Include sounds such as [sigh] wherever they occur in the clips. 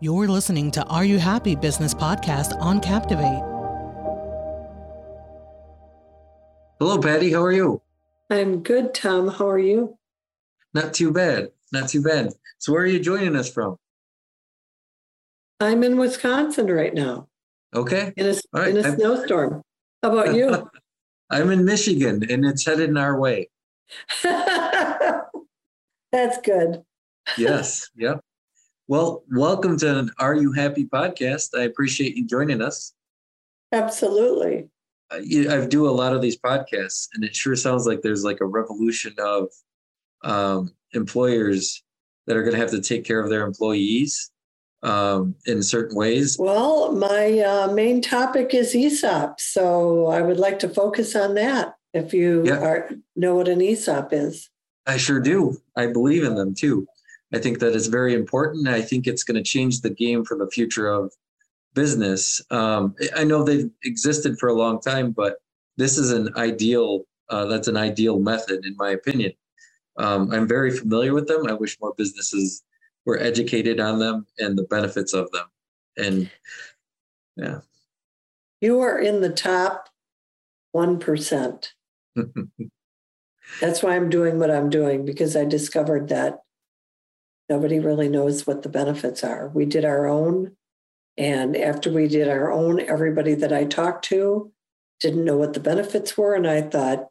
You're listening to Are You Happy Business Podcast on Captivate. Hello, Patti. How are you? I'm good, Tom. How are you? Not too bad. Not too bad. So, where are you joining us from? I'm in Wisconsin right now. Okay. In a, right. in a snowstorm. How about you? [laughs] I'm in Michigan and it's headed in our way. [laughs] That's good. yes. Yep. Well, welcome to an Are You Happy podcast. I appreciate you joining us. Absolutely. Uh, I do a lot of these podcasts, and it sure sounds like there's like a revolution of um, employers that are going to have to take care of their employees um, in certain ways. Well, my uh, main topic is ESOP, so I would like to focus on that. If you yeah. are, know what an ESOP is, I sure do. I believe in them too. I think that is very important. I think it's going to change the game for the future of business. Um, I know they've existed for a long time, but this is an ideal. Uh, that's an ideal method, in my opinion. Um, I'm very familiar with them. I wish more businesses were educated on them and the benefits of them. And yeah. You are in the top 1%. [laughs] That's why I'm doing what I'm doing because I discovered that nobody really knows what the benefits are. We did our own. And after we did our own, everybody that I talked to didn't know what the benefits were. And I thought,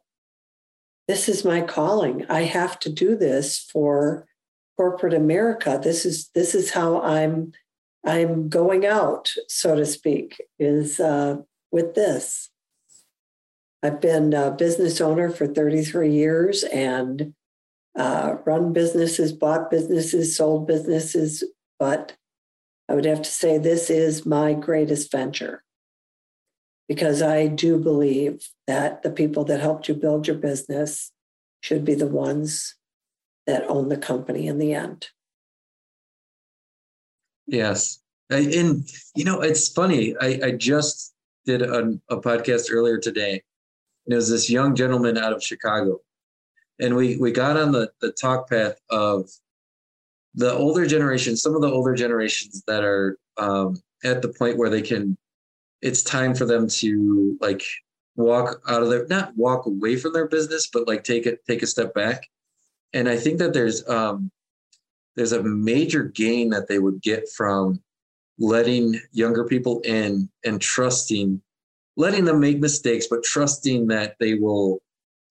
this is my calling. I have to do this for corporate America. This is this is how I'm I'm going out, so to speak, is uh, with this. I've been a business owner for 33 years and uh, run businesses, bought businesses, sold businesses, but I would have to say this is my greatest venture because I do believe that the people that helped you build your business should be the ones that own the company in the end. Yes. And, you know, it's funny. I, I just did a, a podcast earlier today. And it was this young gentleman out of Chicago. And we, we got on the, the talk path of the older generation, some of the older generations that are um, at the point where they can, it's time for them to like walk out of their, not walk away from their business, but like take it, take a step back. And I think that there's um, there's a major gain that they would get from letting younger people in and trusting, letting them make mistakes, but trusting that they will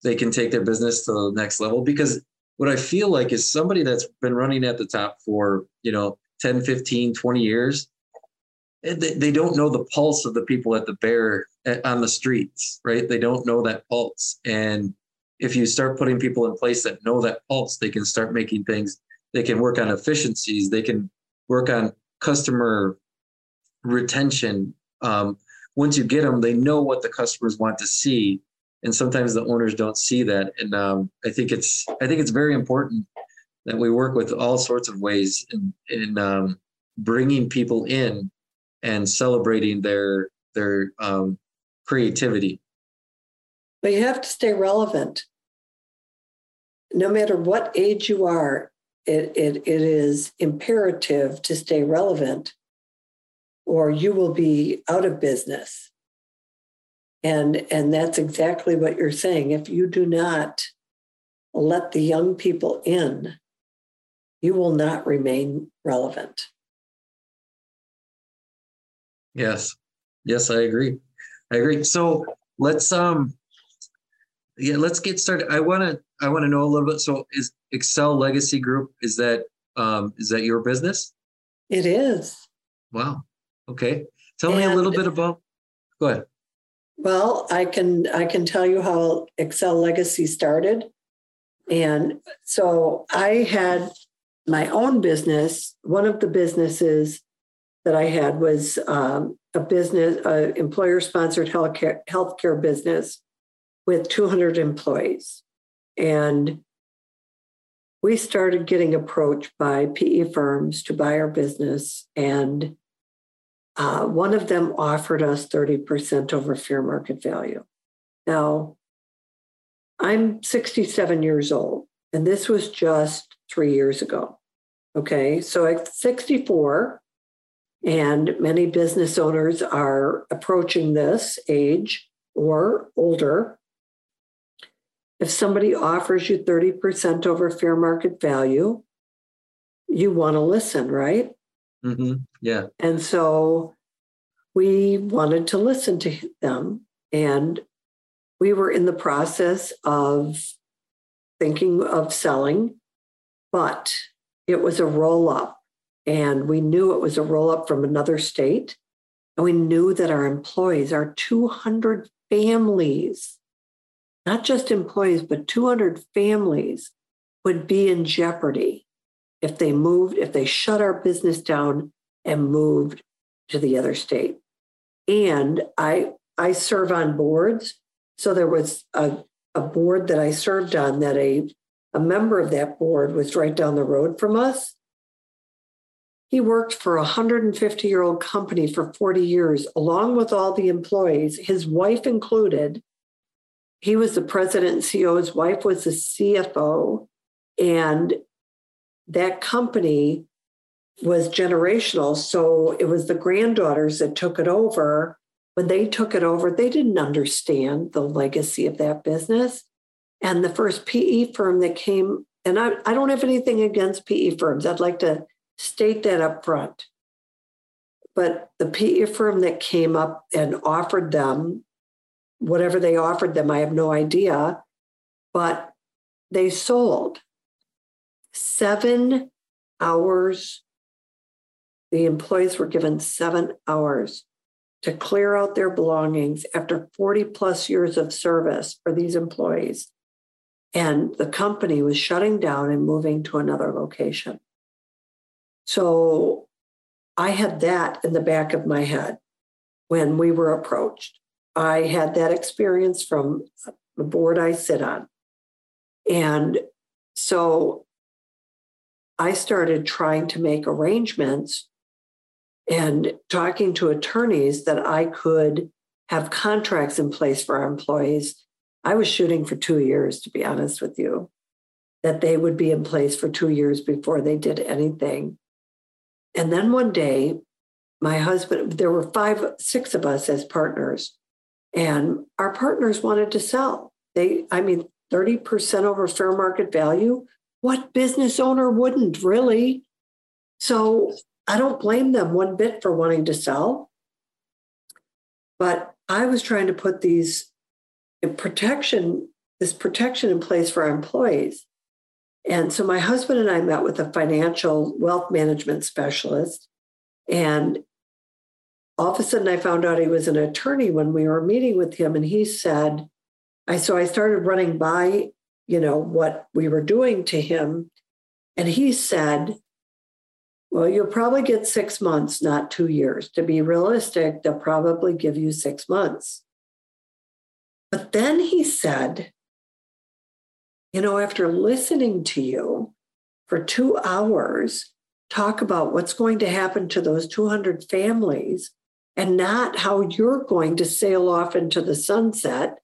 they can take their business to the next level. Because what I feel like is somebody that's been running at the top for you know 10, 15, 20 years, eh, they, don't know the pulse of the people at the bear eh, on the streets, right? They don't know that pulse and if you start putting people in place that know that pulse, they can start making things, they can work on efficiencies, they can work on customer retention. Um, once you get them, they know what the customers want to see. And sometimes the owners don't see that. And um, I think it's I think it's very important that we work with all sorts of ways in, in um, bringing people in and celebrating their their um, creativity but you have to stay relevant. No matter what age you are, it, it, it is imperative to stay relevant or you will be out of business. And, and that's exactly what you're saying. If you do not let the young people in, you will not remain relevant. Yes. Yes, I agree. I agree. So let's um yeah, let's get started. I want to I want to know a little bit. So, is Excel Legacy Group is that um, is that your business? It is. Wow. Okay. Tell and, me a little bit about. Go ahead. Well, I can I can tell you how Excel Legacy started, and so I had my own business. One of the businesses that I had was um, a business, a employer sponsored healthcare healthcare business with 200 employees. And we started getting approached by PE firms to buy our business. And uh, one of them offered us 30% over fair market value. Now, I'm 67 years old, and this was just three years ago. Okay, so at 64, And many business owners are approaching this age or older. If somebody offers you 30% over fair market value, you want to listen, right? Mm-hmm. Yeah. And so we wanted to listen to them. And we were in the process of thinking of selling, but it was a roll up. And we knew it was a roll up from another state. And we knew that our employees, our 200 families, not just employees, but 200 families would be in jeopardy if they moved, if they shut our business down and moved to the other state. And I I serve on boards. So there was a, a board that I served on that a, a member of that board was right down the road from us. He worked for a 150 year old company for 40 years, along with all the employees, his wife included. He was the president and CEO, his wife was the CFO. And that company was generational. So it was the granddaughters that took it over. When they took it over, they didn't understand the legacy of that business. And the first PE firm that came, and I, I don't have anything against PE firms, I'd like to state that up front. But the PE firm that came up and offered them whatever they offered them, I have no idea, but they sold seven hours. The employees were given seven hours to clear out their belongings after 40 plus years of service for these employees. And the company was shutting down and moving to another location. So I had that in the back of my head when we were approached. I had that experience from the board I sit on. And so I started trying to make arrangements and talking to attorneys that I could have contracts in place for our employees. I was shooting for two years, to be honest with you, that they would be in place for two years before they did anything. And then one day, my husband, there were five, six of us as partners, and our partners wanted to sell. They, I mean, 30% over fair market value what business owner wouldn't really? So I don't blame them one bit for wanting to sell. But I was trying to put these uh, protection, this protection in place for our employees. And so my husband and I met with a financial wealth management specialist. And all of a sudden I found out he was an attorney when we were meeting with him. And he said, I so I started running by you know, what we were doing to him. And he said, well, you'll probably get six months, not two years. To be realistic, they'll probably give you six months. But then he said, you know, after listening to you for two hours, talk about what's going to happen to those 200 families and not how you're going to sail off into the sunset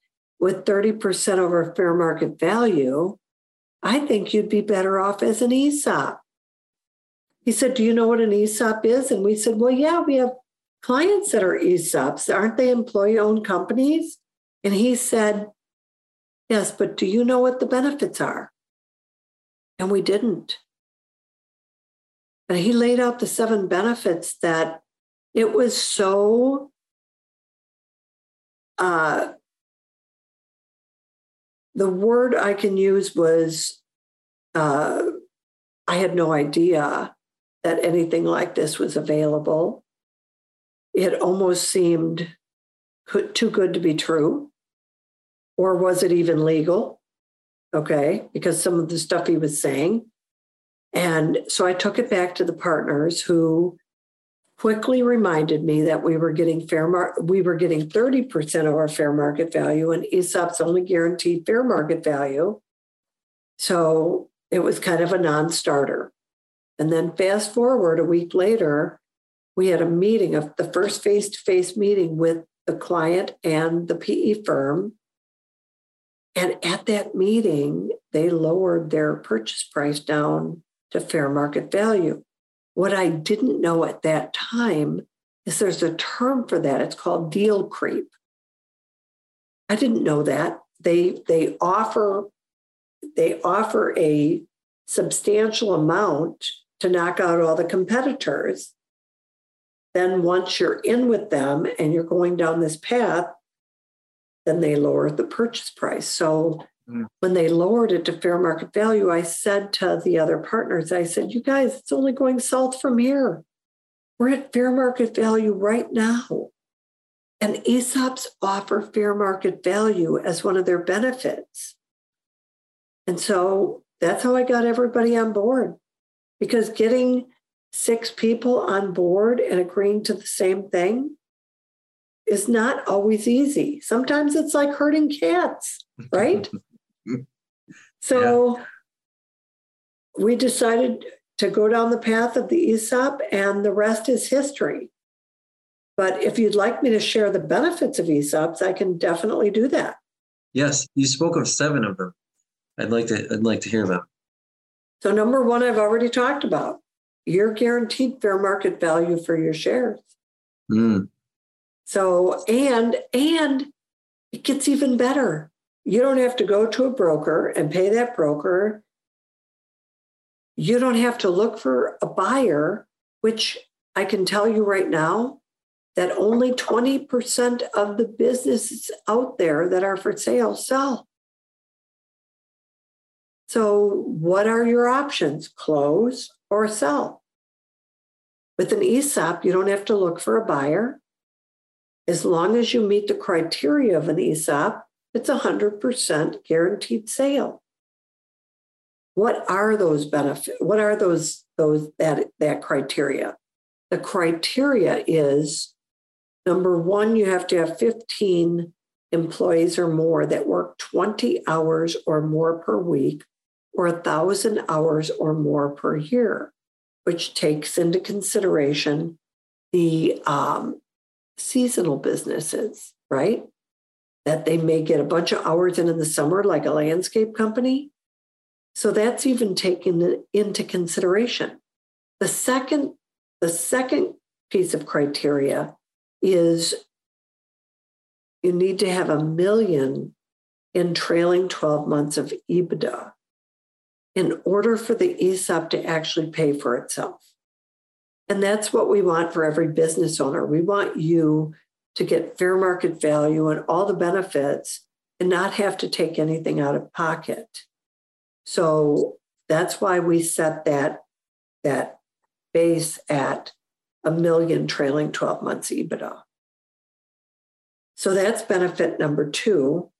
with 30% over fair market value, I think you'd be better off as an ESOP. He said, Do you know what an ESOP is? And we said, Well, yeah, we have clients that are ESOPs. Aren't they employee owned companies? And he said, Yes, but do you know what the benefits are? And we didn't. And he laid out the seven benefits that it was so uh, the word I can use was uh, I had no idea that anything like this was available. It almost seemed too good to be true. Or was it even legal? Okay, because some of the stuff he was saying. And so I took it back to the partners who quickly reminded me that we were getting fair mar- we were getting 30% of our fair market value and ESOPs only guaranteed fair market value. So it was kind of a non-starter. And then fast forward a week later, we had a meeting of the first face-to-face meeting with the client and the PE firm. And at that meeting, they lowered their purchase price down to fair market value. What I didn't know at that time is there's a term for that. It's called deal creep. I didn't know that. They they offer they offer a substantial amount to knock out all the competitors. Then once you're in with them and you're going down this path, then they lower the purchase price. So mm. when they lowered it to fair market value, I said to the other partners, I said, you guys, it's only going south from here. We're at fair market value right now. And ESOPs offer fair market value as one of their benefits. And so that's how I got everybody on board because getting six people on board and agreeing to the same thing is not always easy. Sometimes it's like herding cats, right? [laughs] so yeah. we decided to go down the path of the ESOP, and the rest is history. But if you'd like me to share the benefits of ESOPs, I can definitely do that. Yes, you spoke of seven of them. I'd like to. I'd like to hear them. So number one, I've already talked about. You're guaranteed fair market value for your shares. Mm. So and and it gets even better. You don't have to go to a broker and pay that broker. You don't have to look for a buyer, which I can tell you right now that only 20% of the businesses out there that are for sale sell. So, what are your options? Close or sell? With an ESOP, you don't have to look for a buyer. As long as you meet the criteria of an ESOP, it's a 100% guaranteed sale. What are those benefits? What are those, those that, that criteria? The criteria is number one, you have to have 15 employees or more that work 20 hours or more per week or 1,000 hours or more per year, which takes into consideration the um, seasonal businesses, right? That they may get a bunch of hours in in the summer, like a landscape company. So that's even taken into consideration. The second, the second piece of criteria is you need to have a million in trailing 12 months of EBITDA in order for the ESOP to actually pay for itself. And that's what we want for every business owner. We want you to get fair market value and all the benefits and not have to take anything out of pocket. So that's why we set that, that base at a million trailing 12 months EBITDA. So that's benefit number two.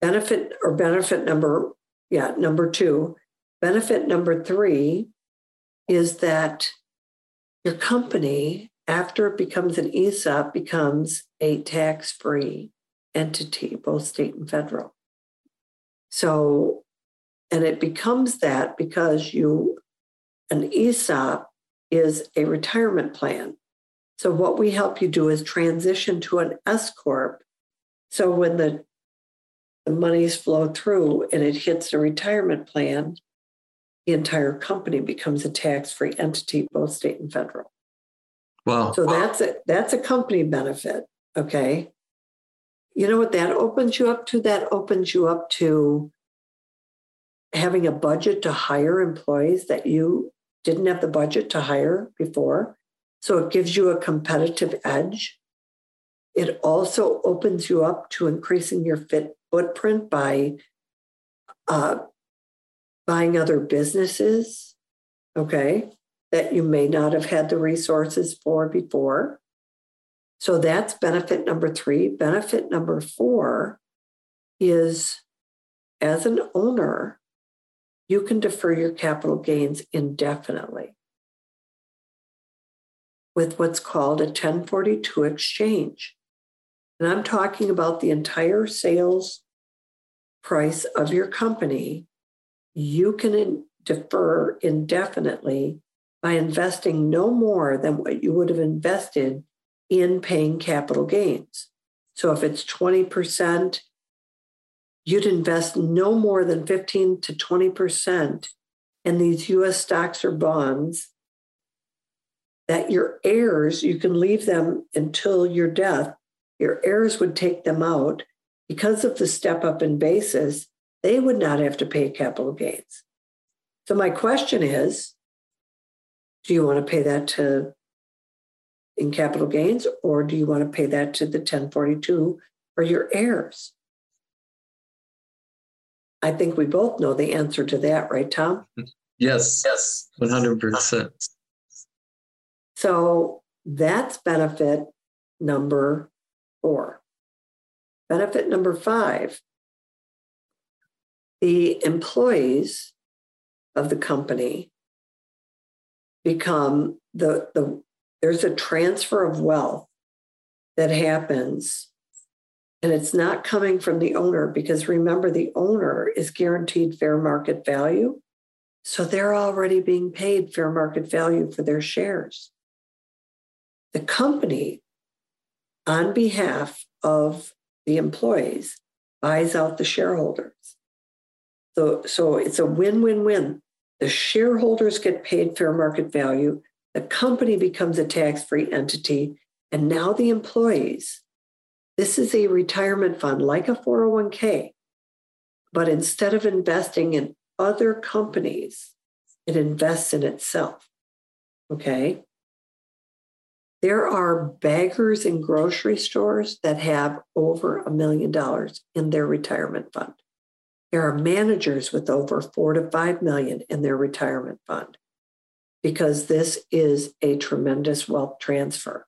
Benefit or benefit number, yeah, number two. Benefit number three is that your company, after it becomes an ESOP, becomes a tax free entity, both state and federal. So, and it becomes that because you, an ESOP is a retirement plan. So, what we help you do is transition to an S Corp. So, when the, the monies flow through and it hits the retirement plan, the entire company becomes a tax-free entity, both state and federal. Wow. So that's a that's a company benefit. Okay. You know what that opens you up to? That opens you up to having a budget to hire employees that you didn't have the budget to hire before. So it gives you a competitive edge. It also opens you up to increasing your fit footprint by uh, buying other businesses, okay, that you may not have had the resources for before. So that's benefit number three. Benefit number four is as an owner, you can defer your capital gains indefinitely with what's called a 1042 exchange. And I'm talking about the entire sales price of your company you can defer indefinitely by investing no more than what you would have invested in paying capital gains. So if it's 20%, you'd invest no more than 15 to 20% in these US stocks or bonds that your heirs, you can leave them until your death. Your heirs would take them out because of the step up in basis, they would not have to pay capital gains. So, my question is do you want to pay that to in capital gains or do you want to pay that to the 1042 or your heirs? I think we both know the answer to that, right, Tom? Yes, yes, 100%. So that's benefit number four. Benefit number five the employees of the company become the, the there's a transfer of wealth that happens. And it's not coming from the owner because remember the owner is guaranteed fair market value. So they're already being paid fair market value for their shares. The company on behalf of the employees buys out the shareholders. So, so it's a win-win-win the shareholders get paid fair market value the company becomes a tax free entity, and now the employees. This is a retirement fund like a 401k, but instead of investing in other companies, it invests in itself. Okay. There are baggers in grocery stores that have over a million dollars in their retirement fund. There are managers with over four to five million in their retirement fund because this is a tremendous wealth transfer.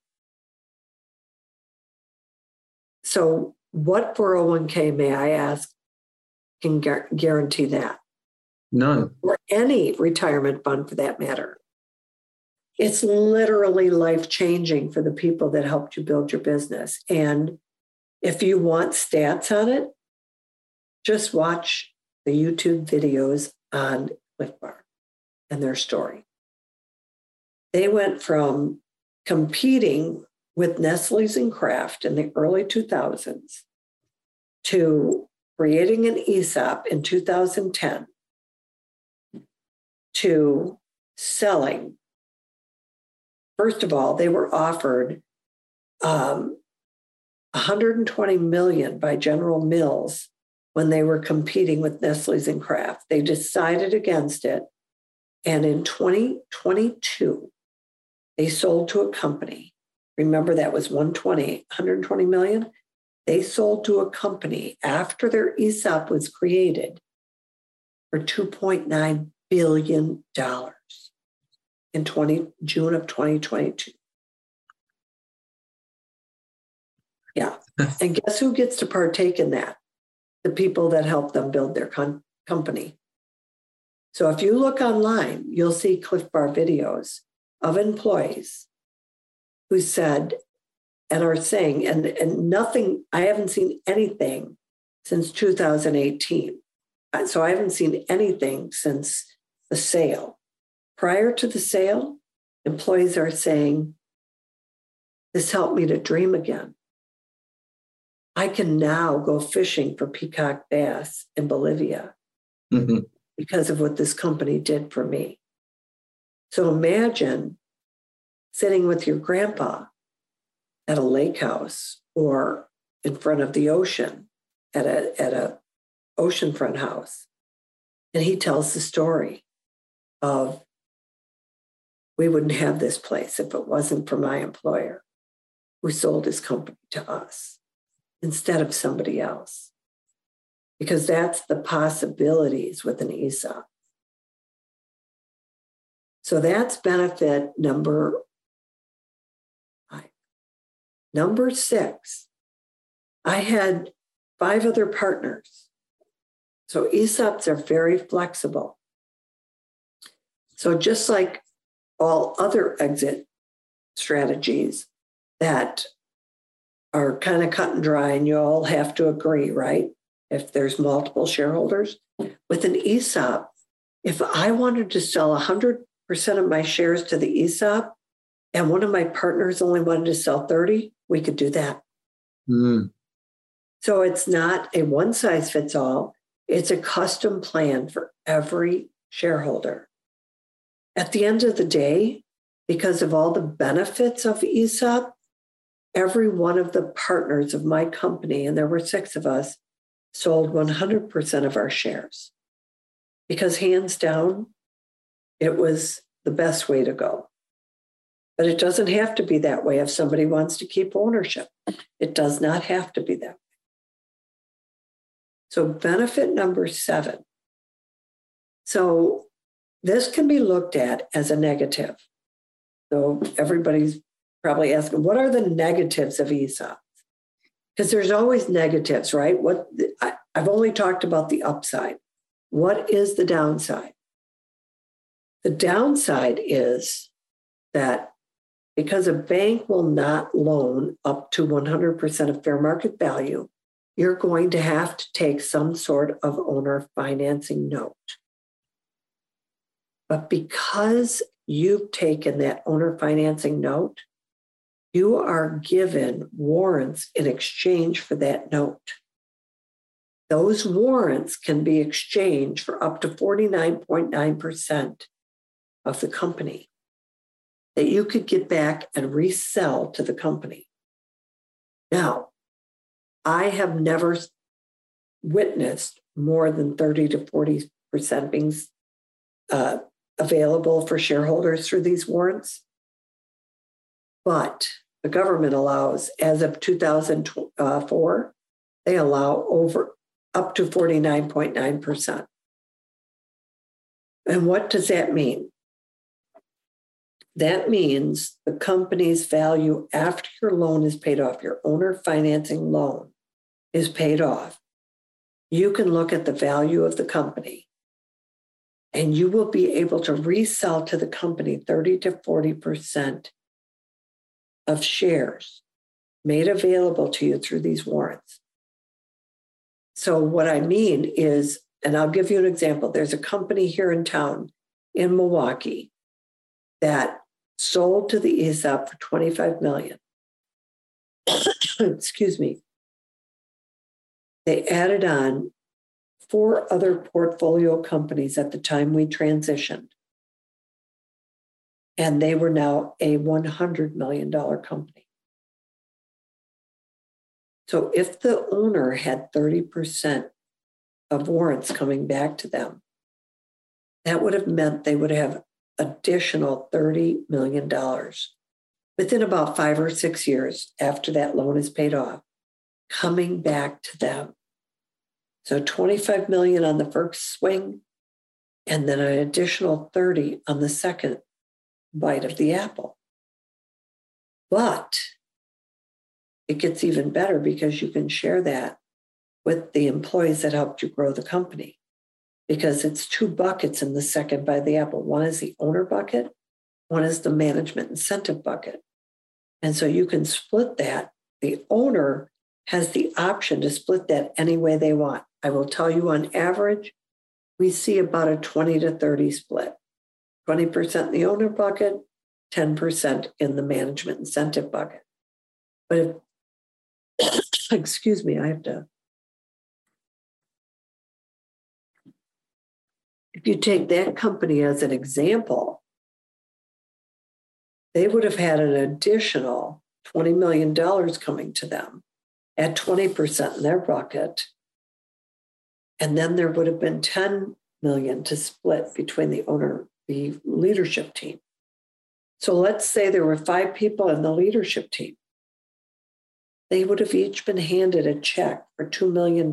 So, what 401k, may I ask, can guarantee that? None. Or any retirement fund for that matter. It's literally life changing for the people that helped you build your business. And if you want stats on it, just watch the YouTube videos on Clif Bar and their story they went from competing with Nestle's and Kraft in the early 2000s to creating an ESOP in 2010 to selling. First of all, they were offered um, 120 million by General Mills when they were competing with Nestle's and Kraft. They decided against it. And in 2022, they sold to a company. Remember, that was 120, 120 million. They sold to a company after their ESOP was created for $2.9 billion in 20, June of 2022. Yeah. [laughs] and guess who gets to partake in that? The people that help them build their con- company. So if you look online, you'll see Clif Bar videos of employees who said and are saying, and, and nothing, I haven't seen anything since 2018. Uh, so I haven't seen anything since the sale. Prior to the sale, employees are saying, This helped me to dream again. I can now go fishing for peacock bass in Bolivia mm-hmm. because of what this company did for me. So imagine sitting with your grandpa at a lake house or in front of the ocean at a, at a oceanfront house. And he tells the story of we wouldn't have this place if it wasn't for my employer who sold his company to us instead of somebody else. Because that's the possibilities with an ESOP. So that's benefit number five. Number six, I had five other partners. So ESOPs are very flexible. So just like all other exit strategies that are kind of cut and dry and you all have to agree, right? If there's multiple shareholders. With an ESOP, if I wanted to sell 100 percent of my shares to the ESOP, and one of my partners only wanted to sell 30, we could do that. Mm. So it's not a one size fits all, it's a custom plan for every shareholder. At the end of the day, because of all the benefits of ESOP, every one of the partners of my company, and there were six of us, sold 100% of our shares. Because hands down, it was the best way to go. But it doesn't have to be that way if somebody wants to keep ownership. It does not have to be that way. So, benefit number seven. So, this can be looked at as a negative. So, everybody's probably asking, what are the negatives of ESOP? Because there's always negatives, right? What I, I've only talked about the upside. What is the downside? The downside is that because a bank will not loan up to 100% of fair market value, you're going to have to take some sort of owner financing note. But because you've taken that owner financing note, you are given warrants in exchange for that note. Those warrants can be exchanged for up to 49.9% of the company that you could get back and resell to the company. Now, I have never witnessed more than 30 to 40% being uh, available for shareholders through these warrants. But the government allows, as of 2004, uh, they allow over up to 49.9%. And what does that mean? That means the company's value after your loan is paid off, your owner financing loan is paid off. You can look at the value of the company and you will be able to resell to the company 30 to 40% of shares made available to you through these warrants. So, what I mean is, and I'll give you an example there's a company here in town in Milwaukee that sold to the ESOP for 25 million. [coughs] Excuse me. They added on four other portfolio companies at the time we transitioned. And they were now a $100 million company. So if the owner had 30% of warrants coming back to them, that would have meant they would have additional $30 million within about five or six years after that loan is paid off, coming back to them. So 25 million on the first swing, and then an additional 30 on the second bite of the apple. But it gets even better because you can share that with the employees that helped you grow the company because it's two buckets in the second by the apple. One is the owner bucket, one is the management incentive bucket. And so you can split that. The owner has the option to split that any way they want. I will tell you on average, we see about a 20 to 30 split 20% in the owner bucket, 10% in the management incentive bucket. But if, [coughs] excuse me, I have to if you take that company as an example, they would have had an additional $20 million coming to them at 20% in their bucket. And then there would have been 10 million to split between the owner, the leadership team. So let's say there were five people in the leadership team. They would have each been handed a check for $2 million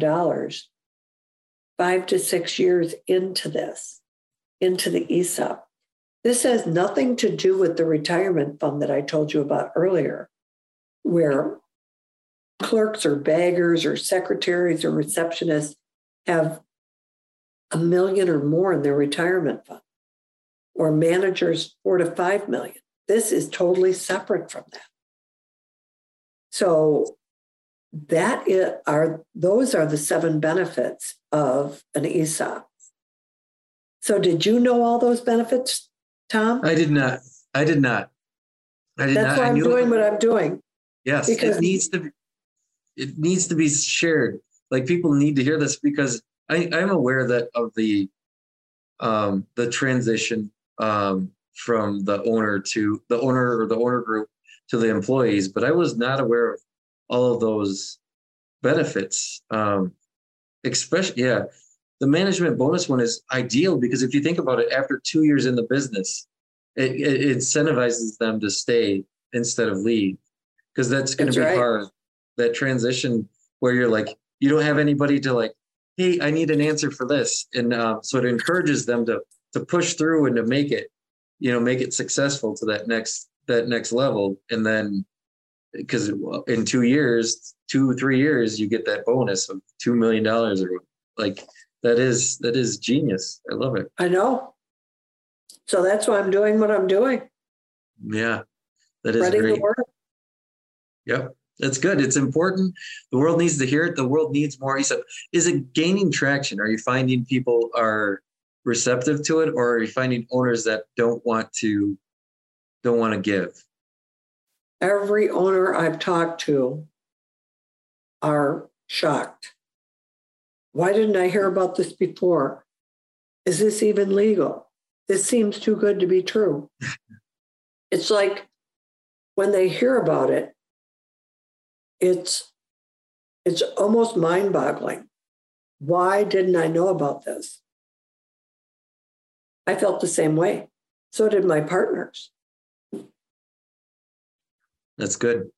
five to six years into this, into the ESOP. This has nothing to do with the retirement fund that I told you about earlier, where clerks or baggers or secretaries or receptionists have a million or more in their retirement fund, or managers four to five million. This is totally separate from that. So that is, are those are the seven benefits of an ESOP. So did you know all those benefits, Tom? I did not. I did not. I did That's not. why I'm doing what I'm doing. Yes, because it needs to. Be, it needs to be shared. Like people need to hear this because I, I'm aware that of the um, the transition um, from the owner to the owner or the owner group to the employees, but I was not aware of all of those benefits. Um, especially, yeah, the management bonus one is ideal because if you think about it, after two years in the business, it, it incentivizes them to stay instead of leave because that's going to be right. hard. That transition where you're like, you don't have anybody to like, hey, I need an answer for this, and uh, so it encourages them to to push through and to make it, you know, make it successful to that next that next level, and then because in two years, two three years, you get that bonus of two million dollars or like that is that is genius. I love it. I know. So that's why I'm doing what I'm doing. Yeah, that is Spreading great. The word. Yep. That's good. It's important. The world needs to hear it. The world needs more. Said, is it gaining traction? Are you finding people are receptive to it or are you finding owners that don't want to don't want to give? Every owner I've talked to are shocked. Why didn't I hear about this before? Is this even legal? This seems too good to be true. [laughs] it's like when they hear about it, it's it's almost mind-boggling. Why didn't I know about this? I felt the same way. So did my partners. That's good.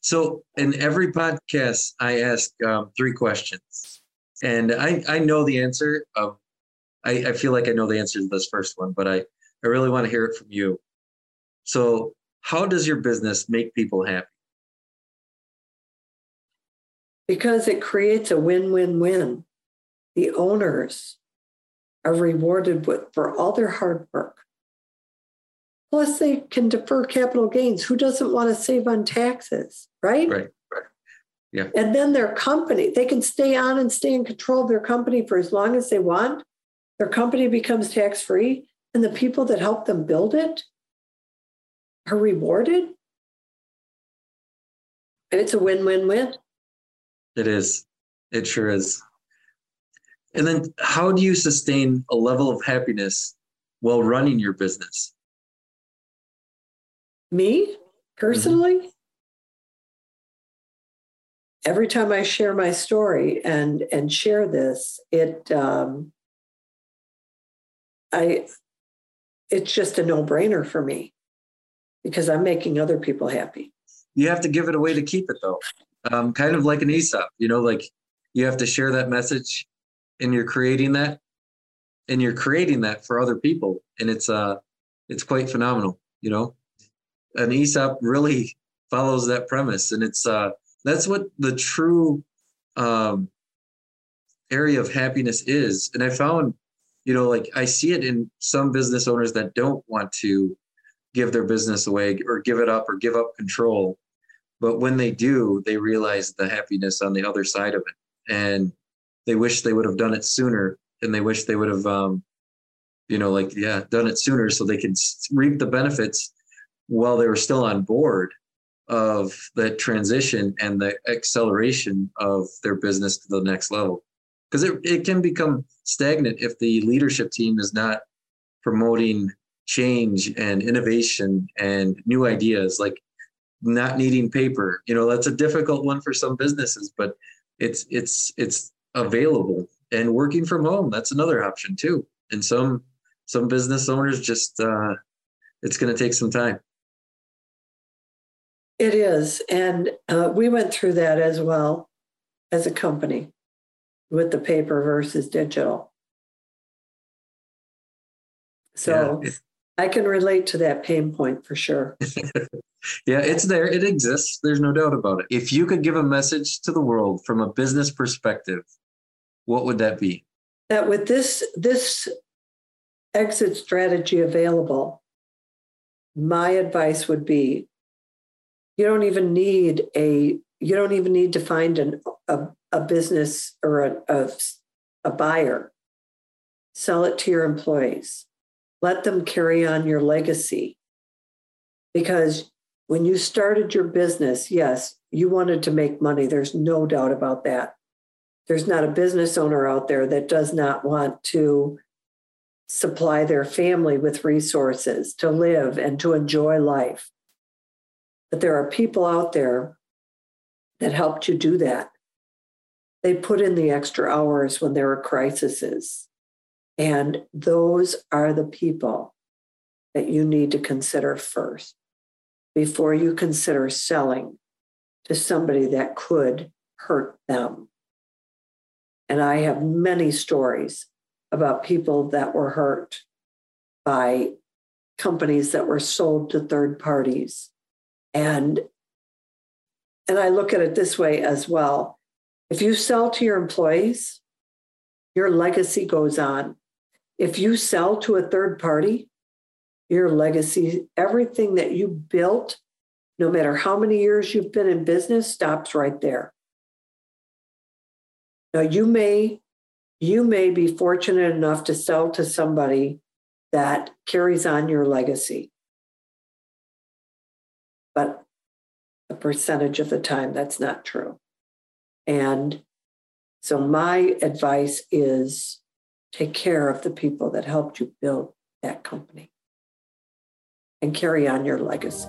So, in every podcast, I ask um, three questions, and I I know the answer. Of, I I feel like I know the answer to this first one, but I I really want to hear it from you. So, how does your business make people happy? because it creates a win win win. The owners are rewarded with, for all their hard work. Plus, they can defer capital gains. Who doesn't want to save on taxes, right? Right. right. Yeah. And then their company, they can stay on and stay in control of their company for as long as they want. Their company becomes tax free, and the people that help them build it are rewarded. And it's a win win win. It is. It sure is. And then how do you sustain a level of happiness while running your business? Me personally? Mm-hmm. Every time I share my story and and share this, it um, I it's just a no-brainer for me because I'm making other people happy. You have to give it away to keep it though um, kind of like an ESOP, you know, like you have to share that message and you're creating that and you're creating that for other people. And it's, uh, it's quite phenomenal, you know, an ESOP really follows that premise. And it's, uh, that's what the true, um, area of happiness is. And I found, you know, like I see it in some business owners that don't want to give their business away or give it up or give up control but when they do, they realize the happiness on the other side of it. And they wish they would have done it sooner. And they wish they would have, um, you know, like, yeah, done it sooner so they could reap the benefits while they were still on board of that transition and the acceleration of their business to the next level. Because it, it can become stagnant if the leadership team is not promoting change and innovation and new ideas. Like not needing paper you know that's a difficult one for some businesses but it's it's it's available and working from home that's another option too and some some business owners just uh it's going to take some time it is and uh, we went through that as well as a company with the paper versus digital so yeah. i can relate to that pain point for sure [laughs] yeah, it's there. It exists. There's no doubt about it. If you could give a message to the world from a business perspective, what would that be? That with this this exit strategy available, my advice would be you don't even need a you don't even need to find an, a, a business or a, a, a buyer. Sell it to your employees. Let them carry on your legacy because when you started your business, yes, you wanted to make money. There's no doubt about that. There's not a business owner out there that does not want to supply their family with resources to live and to enjoy life. But there are people out there that helped you do that. They put in the extra hours when there are crises. And those are the people that you need to consider first before you consider selling to somebody that could hurt them. And I have many stories about people that were hurt by companies that were sold to third parties. And and I look at it this way as well. If you sell to your employees, your legacy goes on. If you sell to a third party, your legacy, everything that you built, no matter how many years you've been in business, stops right there. Now you may you may be fortunate enough to sell to somebody that carries on your legacy. But a percentage of the time that's not true. And so my advice is take care of the people that helped you build that company and carry on your legacy.